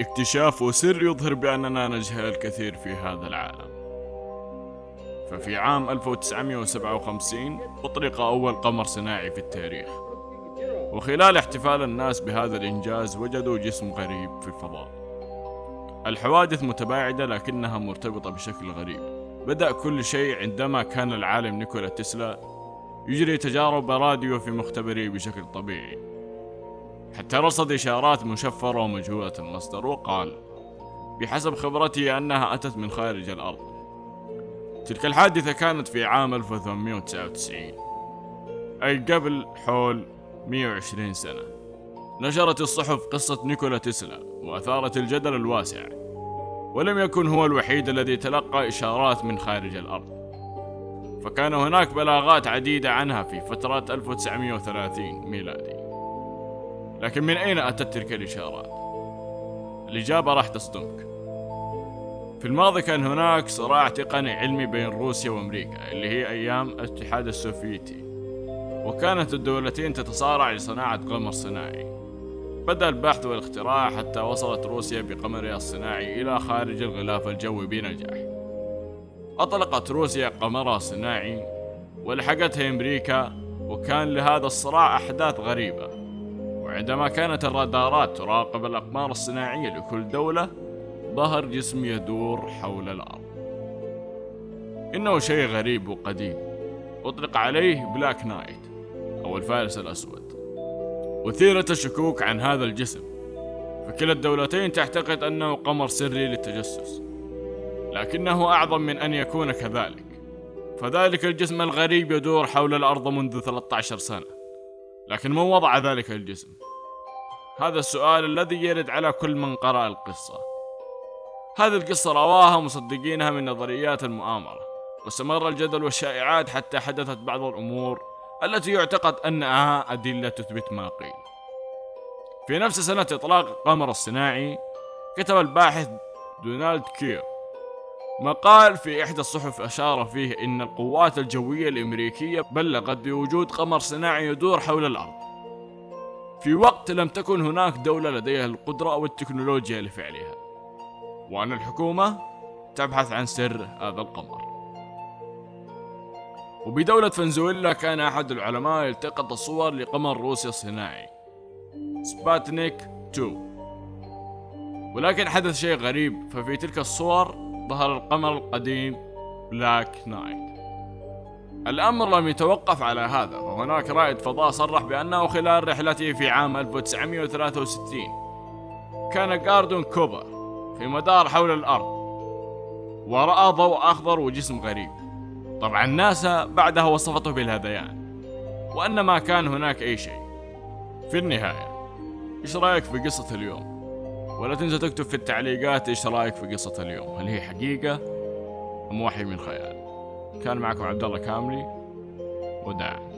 اكتشاف سر يظهر بأننا نجهل الكثير في هذا العالم. ففي عام 1957 أطلق أول قمر صناعي في التاريخ. وخلال احتفال الناس بهذا الإنجاز وجدوا جسم غريب في الفضاء. الحوادث متباعدة لكنها مرتبطة بشكل غريب. بدأ كل شيء عندما كان العالم نيكولا تسلا يجري تجارب راديو في مختبره بشكل طبيعي. حتى رصد إشارات مشفرة ومجهولة المصدر وقال بحسب خبرته أنها أتت من خارج الأرض. تلك الحادثة كانت في عام 1899 أي قبل حول 120 سنة. نشرت الصحف قصة نيكولا تسلا وأثارت الجدل الواسع ولم يكن هو الوحيد الذي تلقى إشارات من خارج الأرض. فكان هناك بلاغات عديدة عنها في فترة 1930 ميلادي. لكن من أين أتت تلك الإشارات؟ الإجابة راح تصدمك. في الماضي كان هناك صراع تقني علمي بين روسيا وأمريكا اللي هي أيام الاتحاد السوفيتي. وكانت الدولتين تتصارع لصناعة قمر صناعي. بدأ البحث والاختراع حتى وصلت روسيا بقمرها الصناعي إلى خارج الغلاف الجوي بنجاح. أطلقت روسيا قمرها الصناعي ولحقتها أمريكا وكان لهذا الصراع أحداث غريبة. وعندما كانت الرادارات تراقب الأقمار الصناعية لكل دولة ظهر جسم يدور حول الأرض. إنه شيء غريب وقديم. أطلق عليه Black Knight أو الفارس الأسود. أثيرت الشكوك عن هذا الجسم. فكلا الدولتين تعتقد أنه قمر سري للتجسس. لكنه أعظم من أن يكون كذلك. فذلك الجسم الغريب يدور حول الأرض منذ 13 سنة. لكن من وضع ذلك الجسم؟ هذا السؤال الذي يرد على كل من قرأ القصة هذه القصة رواها مصدقينها من نظريات المؤامرة واستمر الجدل والشائعات حتى حدثت بعض الأمور التي يعتقد أنها أدلة تثبت ما قيل في نفس سنة إطلاق القمر الصناعي كتب الباحث دونالد كير مقال في إحدى الصحف أشار فيه إن القوات الجوية الأمريكية بلغت بوجود قمر صناعي يدور حول الأرض. في وقت لم تكن هناك دولة لديها القدرة أو التكنولوجيا لفعلها. وأن الحكومة تبحث عن سر هذا القمر. وبدولة فنزويلا كان أحد العلماء يلتقط صور لقمر روسيا الصناعي. سبوتنيك 2 ولكن حدث شيء غريب ففي تلك الصور ظهر القمر القديم Black Knight الأمر لم يتوقف على هذا وهناك رائد فضاء صرح بأنه خلال رحلته في عام 1963 كان جوردون كوبر في مدار حول الأرض ورأى ضوء أخضر وجسم غريب. طبعا ناسا بعدها وصفته بالهذيان وأن ما كان هناك أي شيء. في النهاية إيش رأيك في قصة اليوم؟ ولا تنسى تكتب في التعليقات إيش رأيك في قصة اليوم؟ هل هي حقيقة أم وحي من خيال؟ كان معكم عبد الله كاملي وداعا